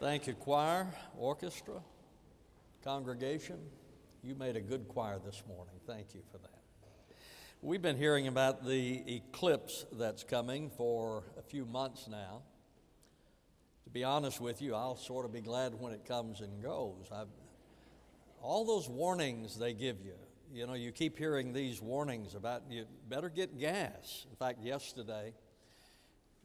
Thank you, choir, orchestra, congregation. You made a good choir this morning. Thank you for that. We've been hearing about the eclipse that's coming for a few months now. To be honest with you, I'll sort of be glad when it comes and goes. I've, all those warnings they give you, you know, you keep hearing these warnings about you better get gas. In fact, yesterday,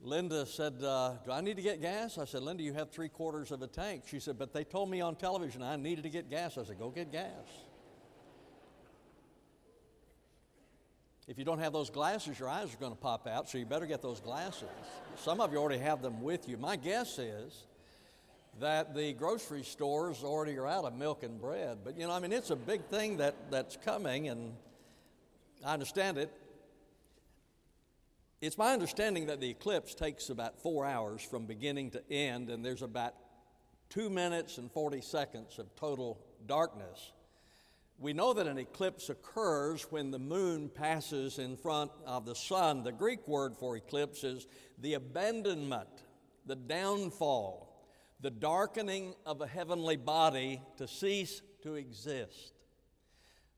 Linda said, uh, Do I need to get gas? I said, Linda, you have three quarters of a tank. She said, But they told me on television I needed to get gas. I said, Go get gas. If you don't have those glasses, your eyes are going to pop out, so you better get those glasses. Some of you already have them with you. My guess is that the grocery stores already are out of milk and bread. But you know, I mean, it's a big thing that, that's coming, and I understand it. It's my understanding that the eclipse takes about four hours from beginning to end, and there's about two minutes and 40 seconds of total darkness. We know that an eclipse occurs when the moon passes in front of the sun. The Greek word for eclipse is the abandonment, the downfall, the darkening of a heavenly body to cease to exist.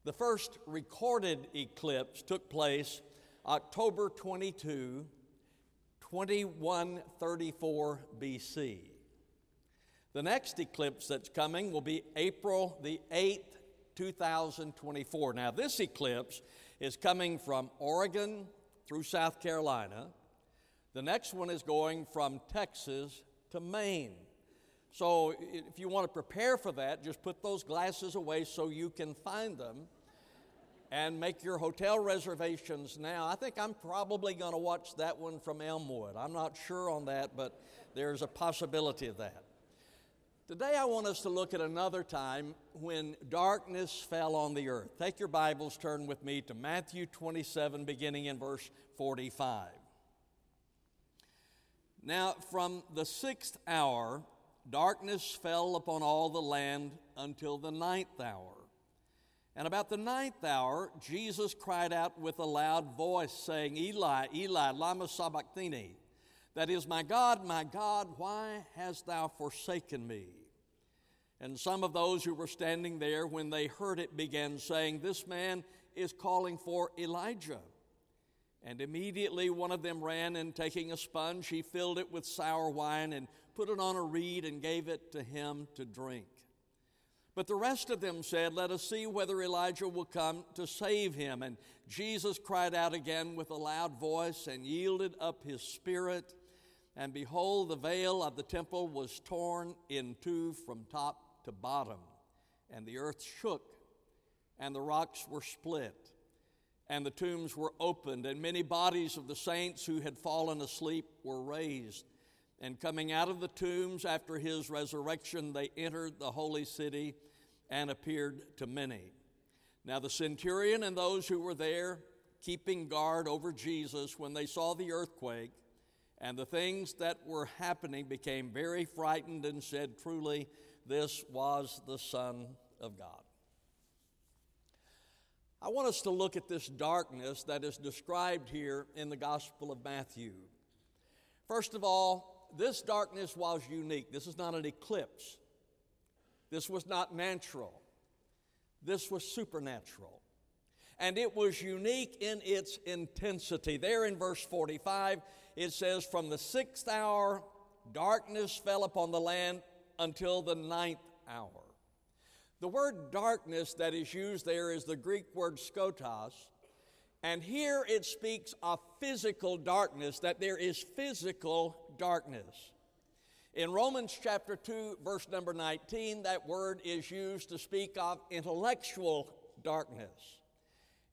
The first recorded eclipse took place October 22, 2134 BC. The next eclipse that's coming will be April the 8th, 2024. Now, this eclipse is coming from Oregon through South Carolina. The next one is going from Texas to Maine. So, if you want to prepare for that, just put those glasses away so you can find them and make your hotel reservations now. I think I'm probably going to watch that one from Elmwood. I'm not sure on that, but there's a possibility of that. Today, I want us to look at another time when darkness fell on the earth. Take your Bibles, turn with me to Matthew 27, beginning in verse 45. Now, from the sixth hour, darkness fell upon all the land until the ninth hour. And about the ninth hour, Jesus cried out with a loud voice, saying, Eli, Eli, Lama Sabachthani. That is, My God, my God, why hast thou forsaken me? And some of those who were standing there, when they heard it, began saying, This man is calling for Elijah. And immediately one of them ran and taking a sponge, he filled it with sour wine and put it on a reed and gave it to him to drink. But the rest of them said, Let us see whether Elijah will come to save him. And Jesus cried out again with a loud voice and yielded up his spirit. And behold, the veil of the temple was torn in two from top to bottom. And the earth shook, and the rocks were split, and the tombs were opened, and many bodies of the saints who had fallen asleep were raised. And coming out of the tombs after his resurrection, they entered the holy city and appeared to many. Now, the centurion and those who were there keeping guard over Jesus, when they saw the earthquake and the things that were happening, became very frightened and said, Truly, this was the Son of God. I want us to look at this darkness that is described here in the Gospel of Matthew. First of all, this darkness was unique. This is not an eclipse. This was not natural. This was supernatural. And it was unique in its intensity. There in verse 45, it says, From the sixth hour, darkness fell upon the land until the ninth hour. The word darkness that is used there is the Greek word skotos, and here it speaks of physical darkness, that there is physical darkness. In Romans chapter 2, verse number 19, that word is used to speak of intellectual darkness.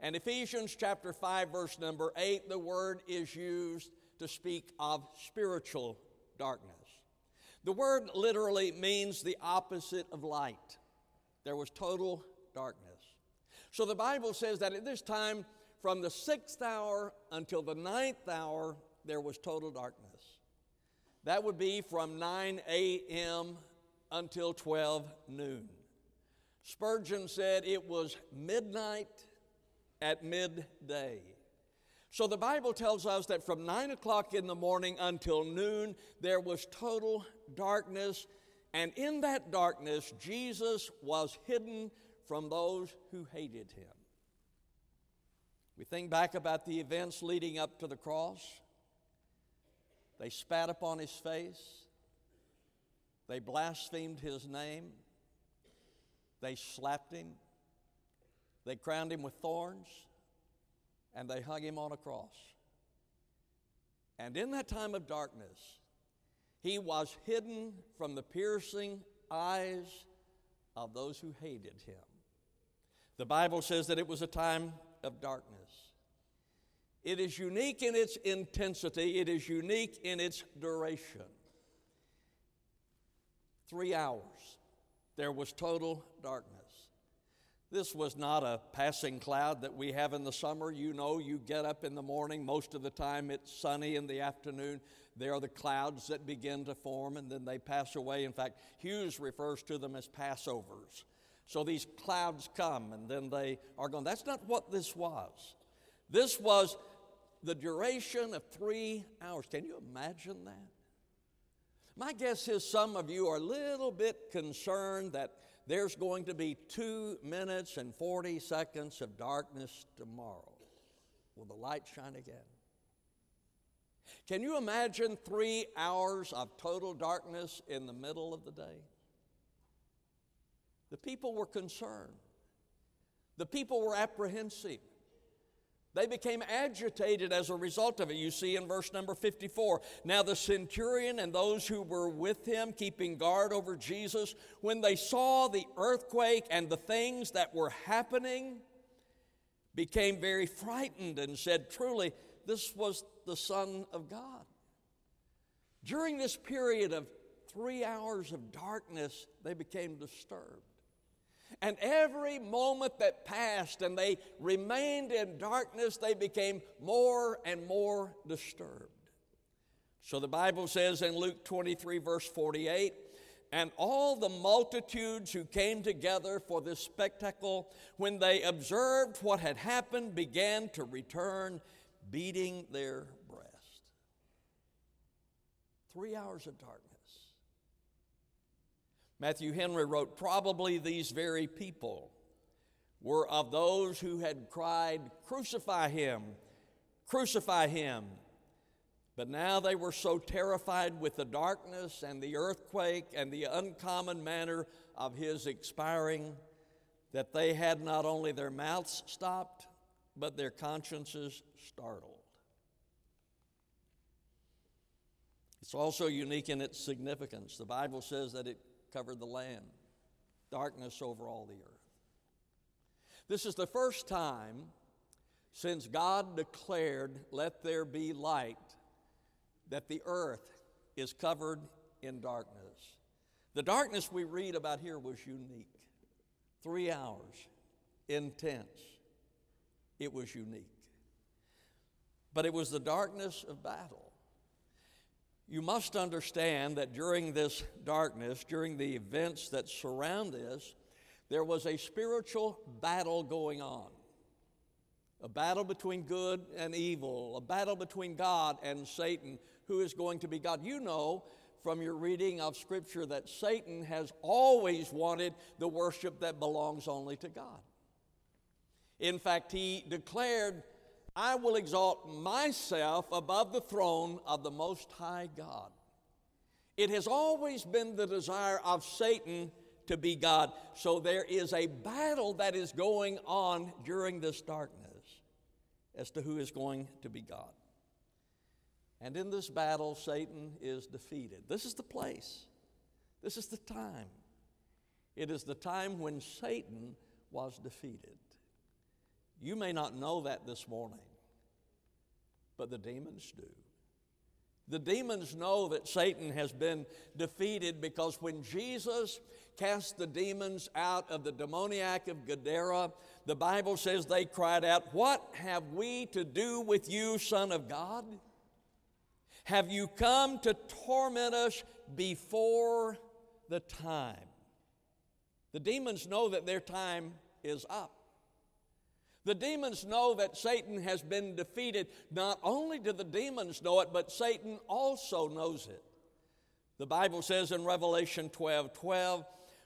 And Ephesians chapter 5, verse number 8, the word is used to speak of spiritual darkness. The word literally means the opposite of light. There was total darkness. So the Bible says that at this time, from the sixth hour until the ninth hour, there was total darkness. That would be from 9 a.m. until 12 noon. Spurgeon said it was midnight at midday. So the Bible tells us that from 9 o'clock in the morning until noon, there was total darkness And in that darkness, Jesus was hidden from those who hated him. We think back about the events leading up to the cross. They spat upon his face, they blasphemed his name, they slapped him, they crowned him with thorns, and they hung him on a cross. And in that time of darkness, he was hidden from the piercing eyes of those who hated him. The Bible says that it was a time of darkness. It is unique in its intensity, it is unique in its duration. Three hours, there was total darkness. This was not a passing cloud that we have in the summer. You know, you get up in the morning, most of the time it's sunny in the afternoon. There are the clouds that begin to form and then they pass away. In fact, Hughes refers to them as Passovers. So these clouds come and then they are gone. That's not what this was. This was the duration of three hours. Can you imagine that? My guess is some of you are a little bit concerned that there's going to be two minutes and 40 seconds of darkness tomorrow. Will the light shine again? Can you imagine three hours of total darkness in the middle of the day? The people were concerned, the people were apprehensive. They became agitated as a result of it. You see in verse number 54. Now the centurion and those who were with him, keeping guard over Jesus, when they saw the earthquake and the things that were happening, became very frightened and said, Truly, this was the Son of God. During this period of three hours of darkness, they became disturbed. And every moment that passed and they remained in darkness, they became more and more disturbed. So the Bible says in Luke 23, verse 48, and all the multitudes who came together for this spectacle, when they observed what had happened, began to return, beating their breast. Three hours of darkness. Matthew Henry wrote, Probably these very people were of those who had cried, Crucify him, crucify him. But now they were so terrified with the darkness and the earthquake and the uncommon manner of his expiring that they had not only their mouths stopped, but their consciences startled. It's also unique in its significance. The Bible says that it covered the land, darkness over all the earth. This is the first time since God declared, Let there be light, that the earth is covered in darkness. The darkness we read about here was unique. Three hours, intense. It was unique. But it was the darkness of battle. You must understand that during this darkness, during the events that surround this, there was a spiritual battle going on. A battle between good and evil, a battle between God and Satan, who is going to be God. You know from your reading of Scripture that Satan has always wanted the worship that belongs only to God. In fact, he declared I will exalt myself above the throne of the Most High God. It has always been the desire of Satan to be God. So there is a battle that is going on during this darkness as to who is going to be God. And in this battle, Satan is defeated. This is the place, this is the time. It is the time when Satan was defeated. You may not know that this morning, but the demons do. The demons know that Satan has been defeated because when Jesus cast the demons out of the demoniac of Gadara, the Bible says they cried out, What have we to do with you, Son of God? Have you come to torment us before the time? The demons know that their time is up. The demons know that Satan has been defeated. Not only do the demons know it, but Satan also knows it. The Bible says in Revelation 12 12,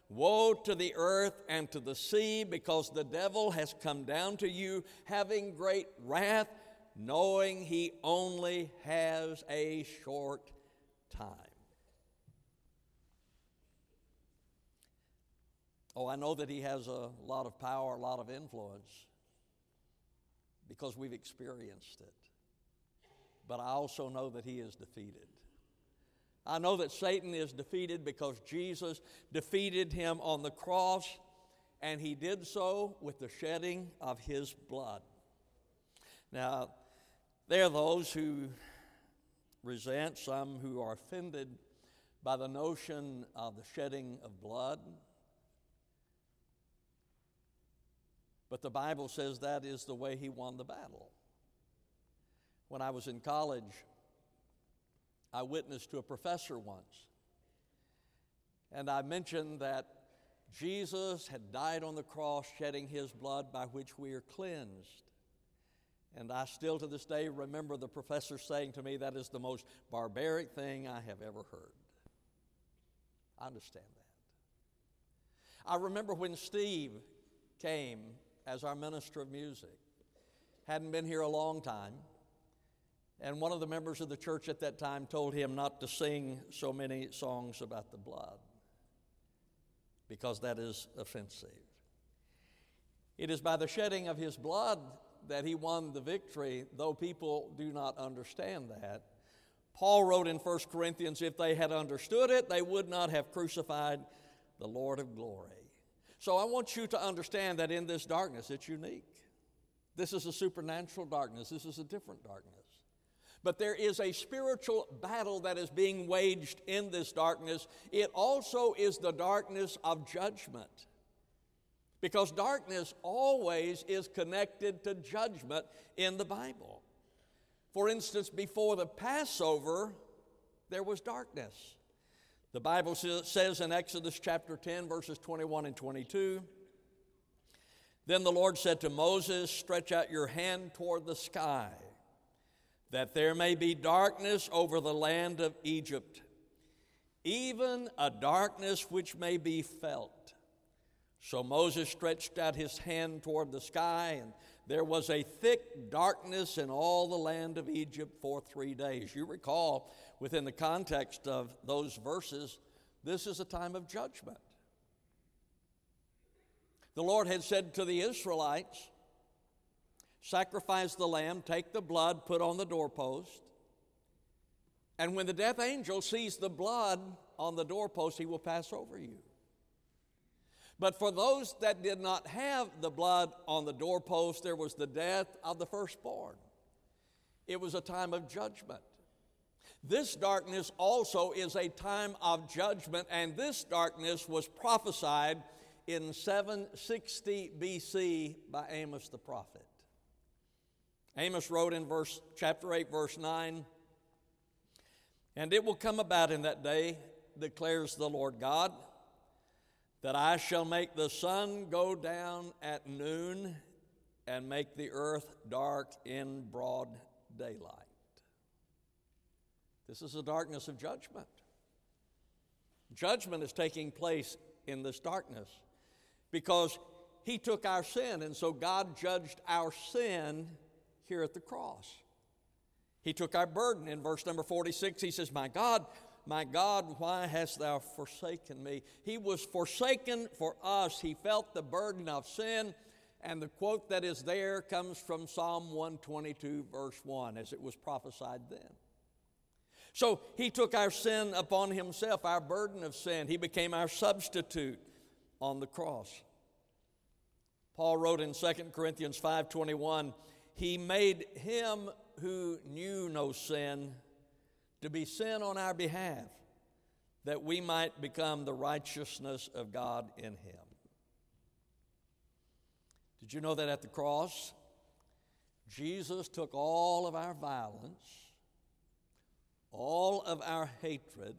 Woe to the earth and to the sea, because the devil has come down to you, having great wrath, knowing he only has a short time. Oh, I know that he has a lot of power, a lot of influence, because we've experienced it. But I also know that he is defeated. I know that Satan is defeated because Jesus defeated him on the cross, and he did so with the shedding of his blood. Now, there are those who resent, some who are offended by the notion of the shedding of blood. But the Bible says that is the way he won the battle. When I was in college, I witnessed to a professor once. And I mentioned that Jesus had died on the cross, shedding his blood by which we are cleansed. And I still to this day remember the professor saying to me, That is the most barbaric thing I have ever heard. I understand that. I remember when Steve came as our minister of music, hadn't been here a long time. And one of the members of the church at that time told him not to sing so many songs about the blood because that is offensive. It is by the shedding of his blood that he won the victory, though people do not understand that. Paul wrote in 1 Corinthians if they had understood it, they would not have crucified the Lord of glory. So I want you to understand that in this darkness, it's unique. This is a supernatural darkness, this is a different darkness. But there is a spiritual battle that is being waged in this darkness. It also is the darkness of judgment. Because darkness always is connected to judgment in the Bible. For instance, before the Passover, there was darkness. The Bible says in Exodus chapter 10, verses 21 and 22 Then the Lord said to Moses, Stretch out your hand toward the sky that there may be darkness over the land of Egypt, even a darkness which may be felt. So Moses stretched out his hand toward the sky, and there was a thick darkness in all the land of Egypt for three days. You recall, within the context of those verses, this is a time of judgment. The Lord had said to the Israelites, sacrifice the lamb, take the blood, put on the doorpost. And when the death angel sees the blood on the doorpost, he will pass over you. But for those that did not have the blood on the doorpost, there was the death of the firstborn. It was a time of judgment. This darkness also is a time of judgment, and this darkness was prophesied in 760 BC by Amos the prophet. Amos wrote in verse chapter 8 verse 9, "And it will come about in that day, declares the Lord God, that I shall make the sun go down at noon and make the earth dark in broad daylight." This is the darkness of judgment. Judgment is taking place in this darkness because he took our sin, and so God judged our sin here at the cross. He took our burden. In verse number 46, he says, My God, my God, why hast thou forsaken me? He was forsaken for us. He felt the burden of sin. And the quote that is there comes from Psalm 122, verse 1, as it was prophesied then. So he took our sin upon himself, our burden of sin. He became our substitute on the cross. Paul wrote in 2 Corinthians 5:21, he made him who knew no sin to be sin on our behalf, that we might become the righteousness of God in him. Did you know that at the cross, Jesus took all of our violence, all of our hatred,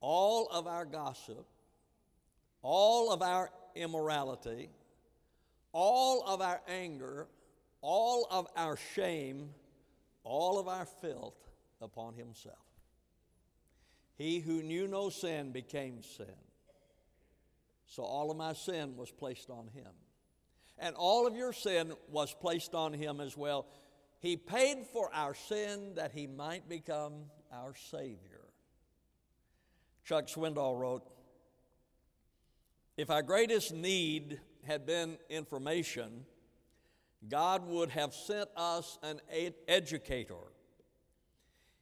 all of our gossip, all of our immorality, all of our anger, all of our shame, all of our filth upon himself. He who knew no sin became sin. So all of my sin was placed on him. And all of your sin was placed on him as well. He paid for our sin that he might become our Savior. Chuck Swindoll wrote If our greatest need had been information, God would have sent us an educator.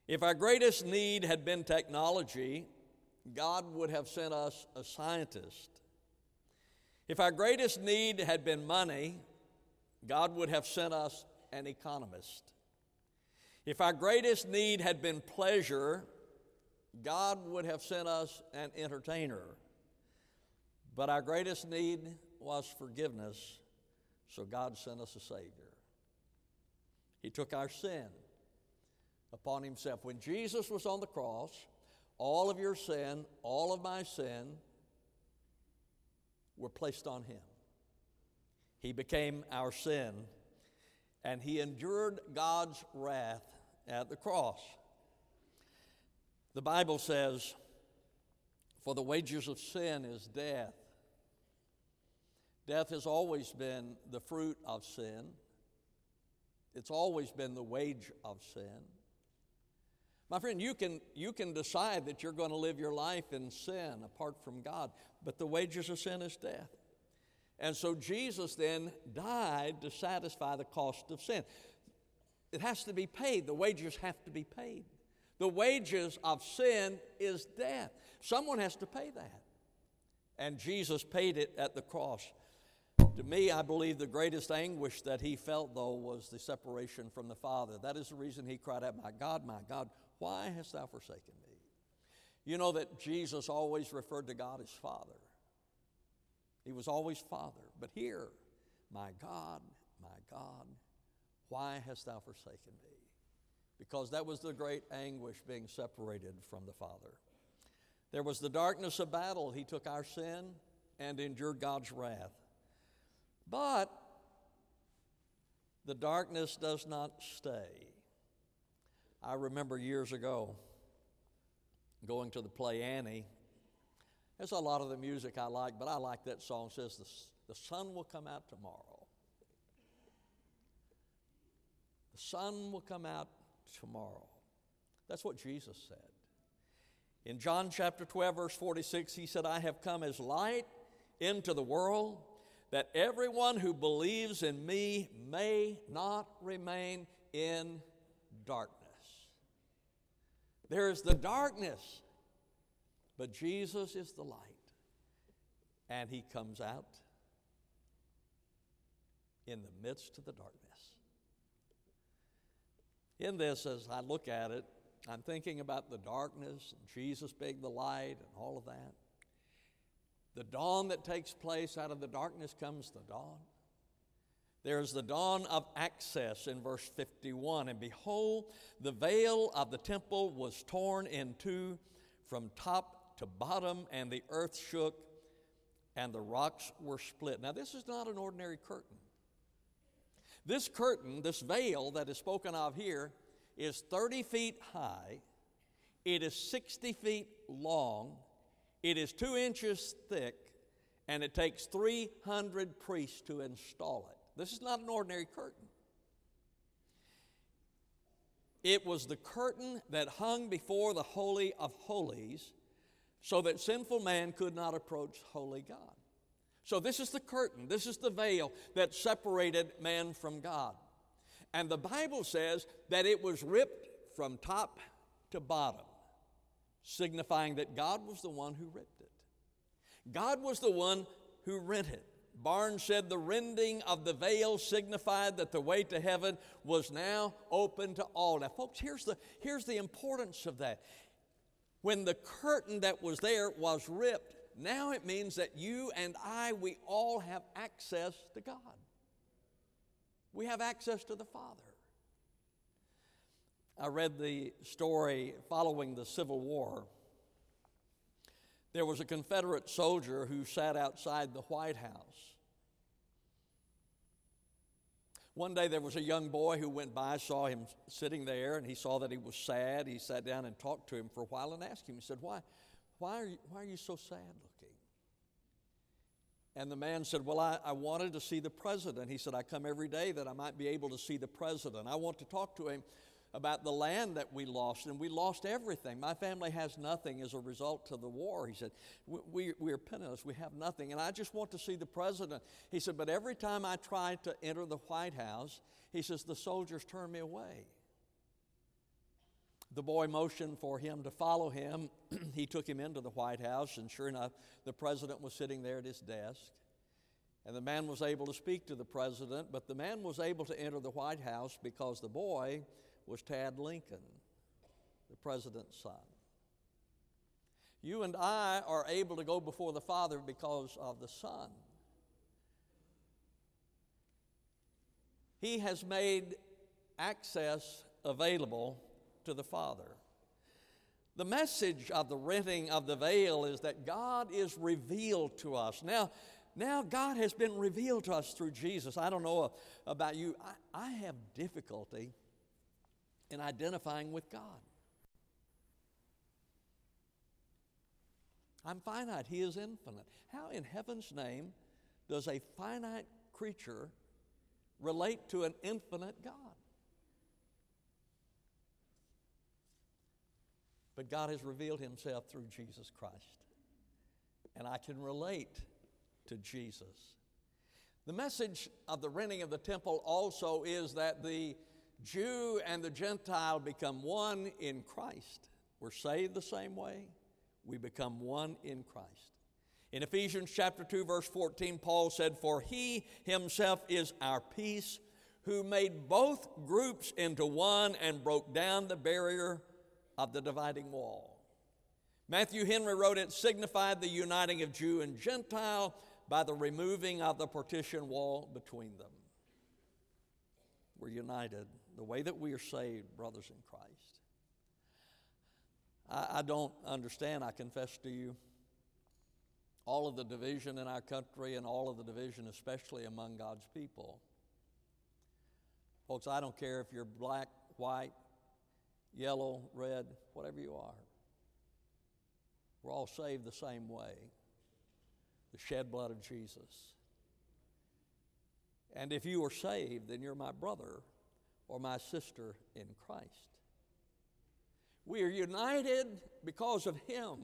If our greatest need had been technology, God would have sent us a scientist. If our greatest need had been money, God would have sent us an economist. If our greatest need had been pleasure, God would have sent us an entertainer. But our greatest need was forgiveness, so God sent us a Savior. He took our sin upon Himself. When Jesus was on the cross, all of your sin, all of my sin, were placed on Him. He became our sin, and He endured God's wrath at the cross. The Bible says, For the wages of sin is death. Death has always been the fruit of sin, it's always been the wage of sin. My friend, you can, you can decide that you're going to live your life in sin apart from God, but the wages of sin is death. And so Jesus then died to satisfy the cost of sin. It has to be paid, the wages have to be paid. The wages of sin is death. Someone has to pay that. And Jesus paid it at the cross. To me, I believe the greatest anguish that he felt, though, was the separation from the Father. That is the reason he cried out, My God, my God, why hast thou forsaken me? You know that Jesus always referred to God as Father. He was always Father. But here, my God, my God, why hast thou forsaken me? Because that was the great anguish being separated from the Father. There was the darkness of battle. He took our sin and endured God's wrath. But the darkness does not stay. I remember years ago going to the play Annie. There's a lot of the music I like, but I like that song. It says the, the sun will come out tomorrow. The sun will come out tomorrow. That's what Jesus said. In John chapter 12, verse 46, he said, I have come as light into the world that everyone who believes in me may not remain in darkness. There is the darkness, but Jesus is the light. And he comes out in the midst of the darkness. In this, as I look at it, I'm thinking about the darkness and Jesus being the light and all of that. The dawn that takes place out of the darkness comes the dawn. There's the dawn of access in verse 51. And behold, the veil of the temple was torn in two from top to bottom, and the earth shook, and the rocks were split. Now, this is not an ordinary curtain. This curtain, this veil that is spoken of here, is 30 feet high, it is 60 feet long, it is two inches thick, and it takes 300 priests to install it. This is not an ordinary curtain. It was the curtain that hung before the Holy of Holies so that sinful man could not approach holy God. So, this is the curtain, this is the veil that separated man from God. And the Bible says that it was ripped from top to bottom, signifying that God was the one who ripped it. God was the one who rent it. Barnes said the rending of the veil signified that the way to heaven was now open to all. Now, folks, here's the, here's the importance of that. When the curtain that was there was ripped, now it means that you and I, we all have access to God. We have access to the Father. I read the story following the Civil War. There was a Confederate soldier who sat outside the White House One day there was a young boy who went by, saw him sitting there, and he saw that he was sad. He sat down and talked to him for a while and asked him, he said, Why, why, are, you, why are you so sad looking? And the man said, Well, I, I wanted to see the president. He said, I come every day that I might be able to see the president. I want to talk to him about the land that we lost, and we lost everything. My family has nothing as a result of the war. He said, we, we, are penniless, we have nothing, and I just want to see the president. He said, But every time I try to enter the White House, he says, the soldiers turn me away. The boy motioned for him to follow him. he took him into the White House, and sure enough, the president was sitting there at his desk. And the man was able to speak to the president, but the man was able to enter the White House because the boy was Tad Lincoln, the president's son. You and I are able to go before the Father because of the Son. He has made access available to the Father. The message of the renting of the veil is that God is revealed to us. Now, now God has been revealed to us through Jesus. I don't know uh, about you, I, I have difficulty in identifying with God. I'm finite, He is infinite. How in heaven's name does a finite creature relate to an infinite God? But God has revealed Himself through Jesus Christ. And I can relate to Jesus. The message of the renting of the temple also is that the Jew and the Gentile become one in Christ. We're saved the same way, we become one in Christ. In Ephesians chapter 2 verse 14 Paul said for he himself is our peace who made both groups into one and broke down the barrier of the dividing wall. Matthew Henry wrote it signified the uniting of Jew and Gentile by the removing of the partition wall between them. We're united the way that we are saved, brothers in Christ. I, I don't understand, I confess to you, all of the division in our country and all of the division, especially among God's people. Folks, I don't care if you're black, white, yellow, red, whatever you are. We're all saved the same way the shed blood of Jesus. And if you are saved, then you're my brother or my sister in Christ. We are united because of Him.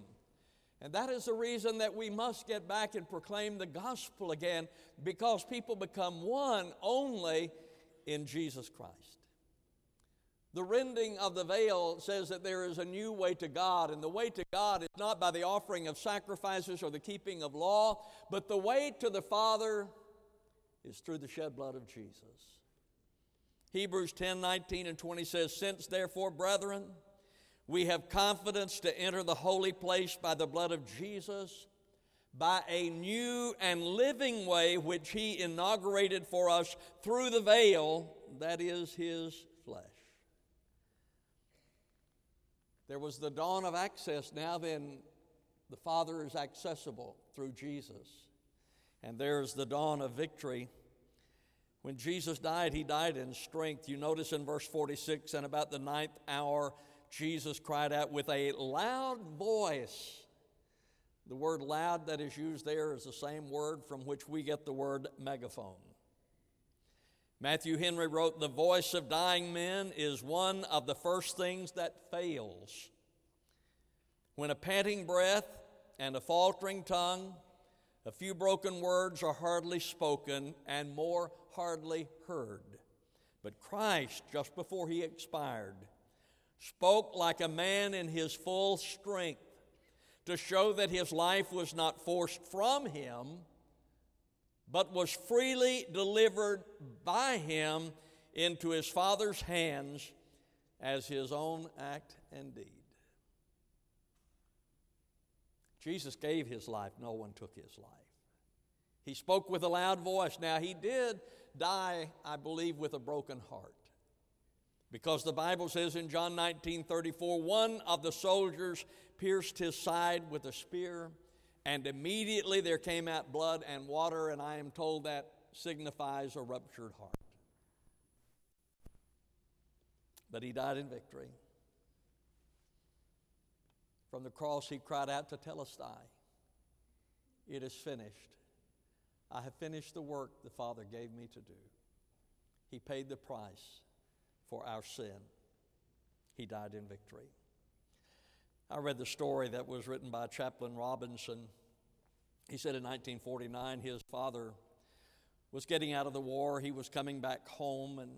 And that is the reason that we must get back and proclaim the gospel again because people become one only in Jesus Christ. The rending of the veil says that there is a new way to God, and the way to God is not by the offering of sacrifices or the keeping of law, but the way to the Father is through the shed blood of Jesus. Hebrews 10 19 and 20 says, Since therefore, brethren, we have confidence to enter the holy place by the blood of Jesus, by a new and living way which he inaugurated for us through the veil, that is his flesh. There was the dawn of access. Now, then, the Father is accessible through Jesus. And there's the dawn of victory when Jesus died, he died in strength. You notice in verse 46 and about the ninth hour, Jesus cried out with a loud voice. The word loud that is used there is the same word from which we get the word megaphone. Matthew Henry wrote, The voice of dying men is one of the first things that fails. When a panting breath and a faltering tongue, a few broken words are hardly spoken, and more hardly heard. But Christ, just before he expired, spoke like a man in his full strength to show that his life was not forced from him, but was freely delivered by him into his Father's hands as his own act and deed. Jesus gave his life, no one took his life. He spoke with a loud voice. Now, he did die, I believe, with a broken heart. Because the Bible says in John 19 34, one of the soldiers pierced his side with a spear, and immediately there came out blood and water, and I am told that signifies a ruptured heart. but he died in victory. From the cross, he cried out Tetelestai, It is finished. I have finished the work the Father gave me to do. He paid the price for our sin. He died in victory. I read the story that was written by Chaplain Robinson. He said in 1949 his father was getting out of the war. He was coming back home, and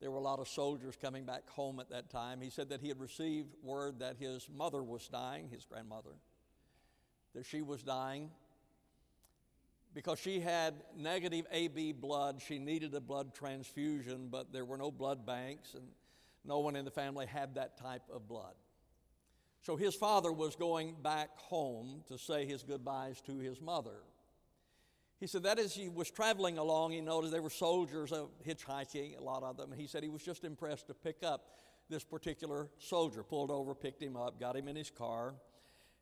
there were a lot of soldiers coming back home at that time. He said that he had received word that his mother was dying, his grandmother, that she was dying. Because she had negative AB blood, she needed a blood transfusion, but there were no blood banks, and no one in the family had that type of blood. So his father was going back home to say his goodbyes to his mother. He said that as he was traveling along, he noticed there were soldiers uh, hitchhiking, a lot of them. He said he was just impressed to pick up this particular soldier, pulled over, picked him up, got him in his car.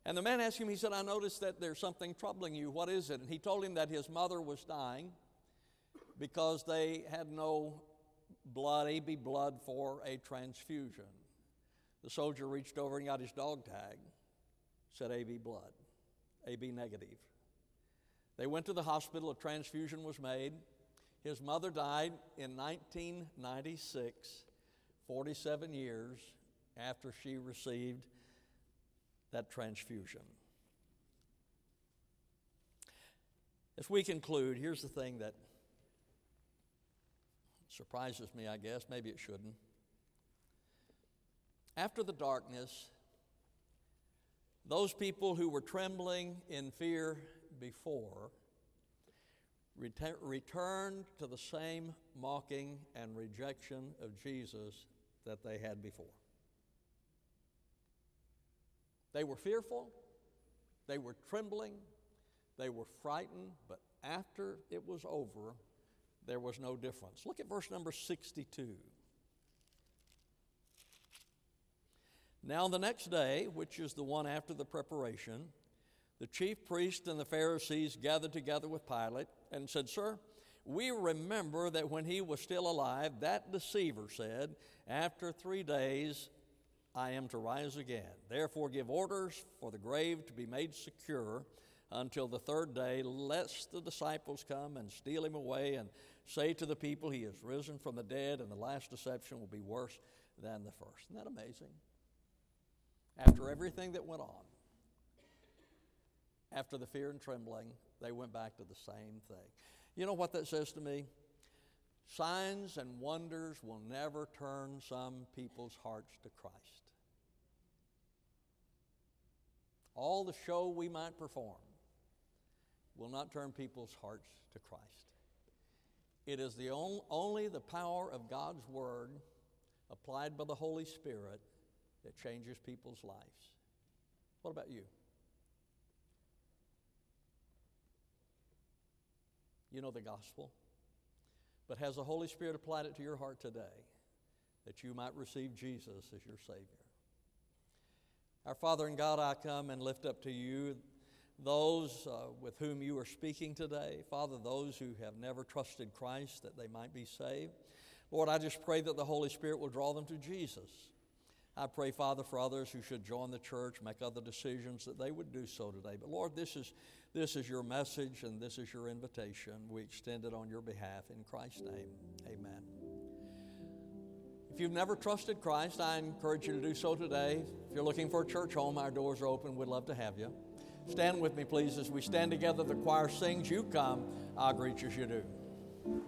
And the man asked him, he said, I noticed that there's something troubling you. What is it? And he told him that his mother was dying because they had no blood, AB blood, for a transfusion. The soldier reached over and got his dog tag, said AB blood, AB negative. They went to the hospital, a transfusion was made. His mother died in 1996, 47 years after she received that transfusion. As we conclude, here's the thing that surprises me, I guess. Maybe it shouldn't. After the darkness, those people who were trembling in fear before return, returned to the same mocking and rejection of Jesus that they had before. They were fearful, they were trembling, they were frightened, but after it was over, there was no difference. Look at verse number 62. Now, the next day, which is the one after the preparation, the chief priests and the Pharisees gathered together with Pilate and said, Sir, we remember that when he was still alive, that deceiver said, After three days I am to rise again. Therefore, give orders for the grave to be made secure until the third day, lest the disciples come and steal him away and say to the people, He is risen from the dead, and the last deception will be worse than the first. Isn't that amazing? After everything that went on, after the fear and trembling, they went back to the same thing. You know what that says to me? Signs and wonders will never turn some people's hearts to Christ. All the show we might perform will not turn people's hearts to Christ. It is the only, only the power of God's Word applied by the Holy Spirit that changes people's lives. What about you? You know the gospel. But has the Holy Spirit applied it to your heart today that you might receive Jesus as your Savior? Our Father and God, I come and lift up to you those uh, with whom you are speaking today. Father, those who have never trusted Christ that they might be saved. Lord, I just pray that the Holy Spirit will draw them to Jesus. I pray, Father, for others who should join the church, make other decisions, that they would do so today. But Lord, this is this is your message and this is your invitation. We extend it on your behalf in Christ's name. Amen. If you've never trusted Christ, I encourage you to do so today. If you're looking for a church home, our doors are open. We'd love to have you. Stand with me, please, as we stand together. The choir sings, You come, I'll greet you as you do.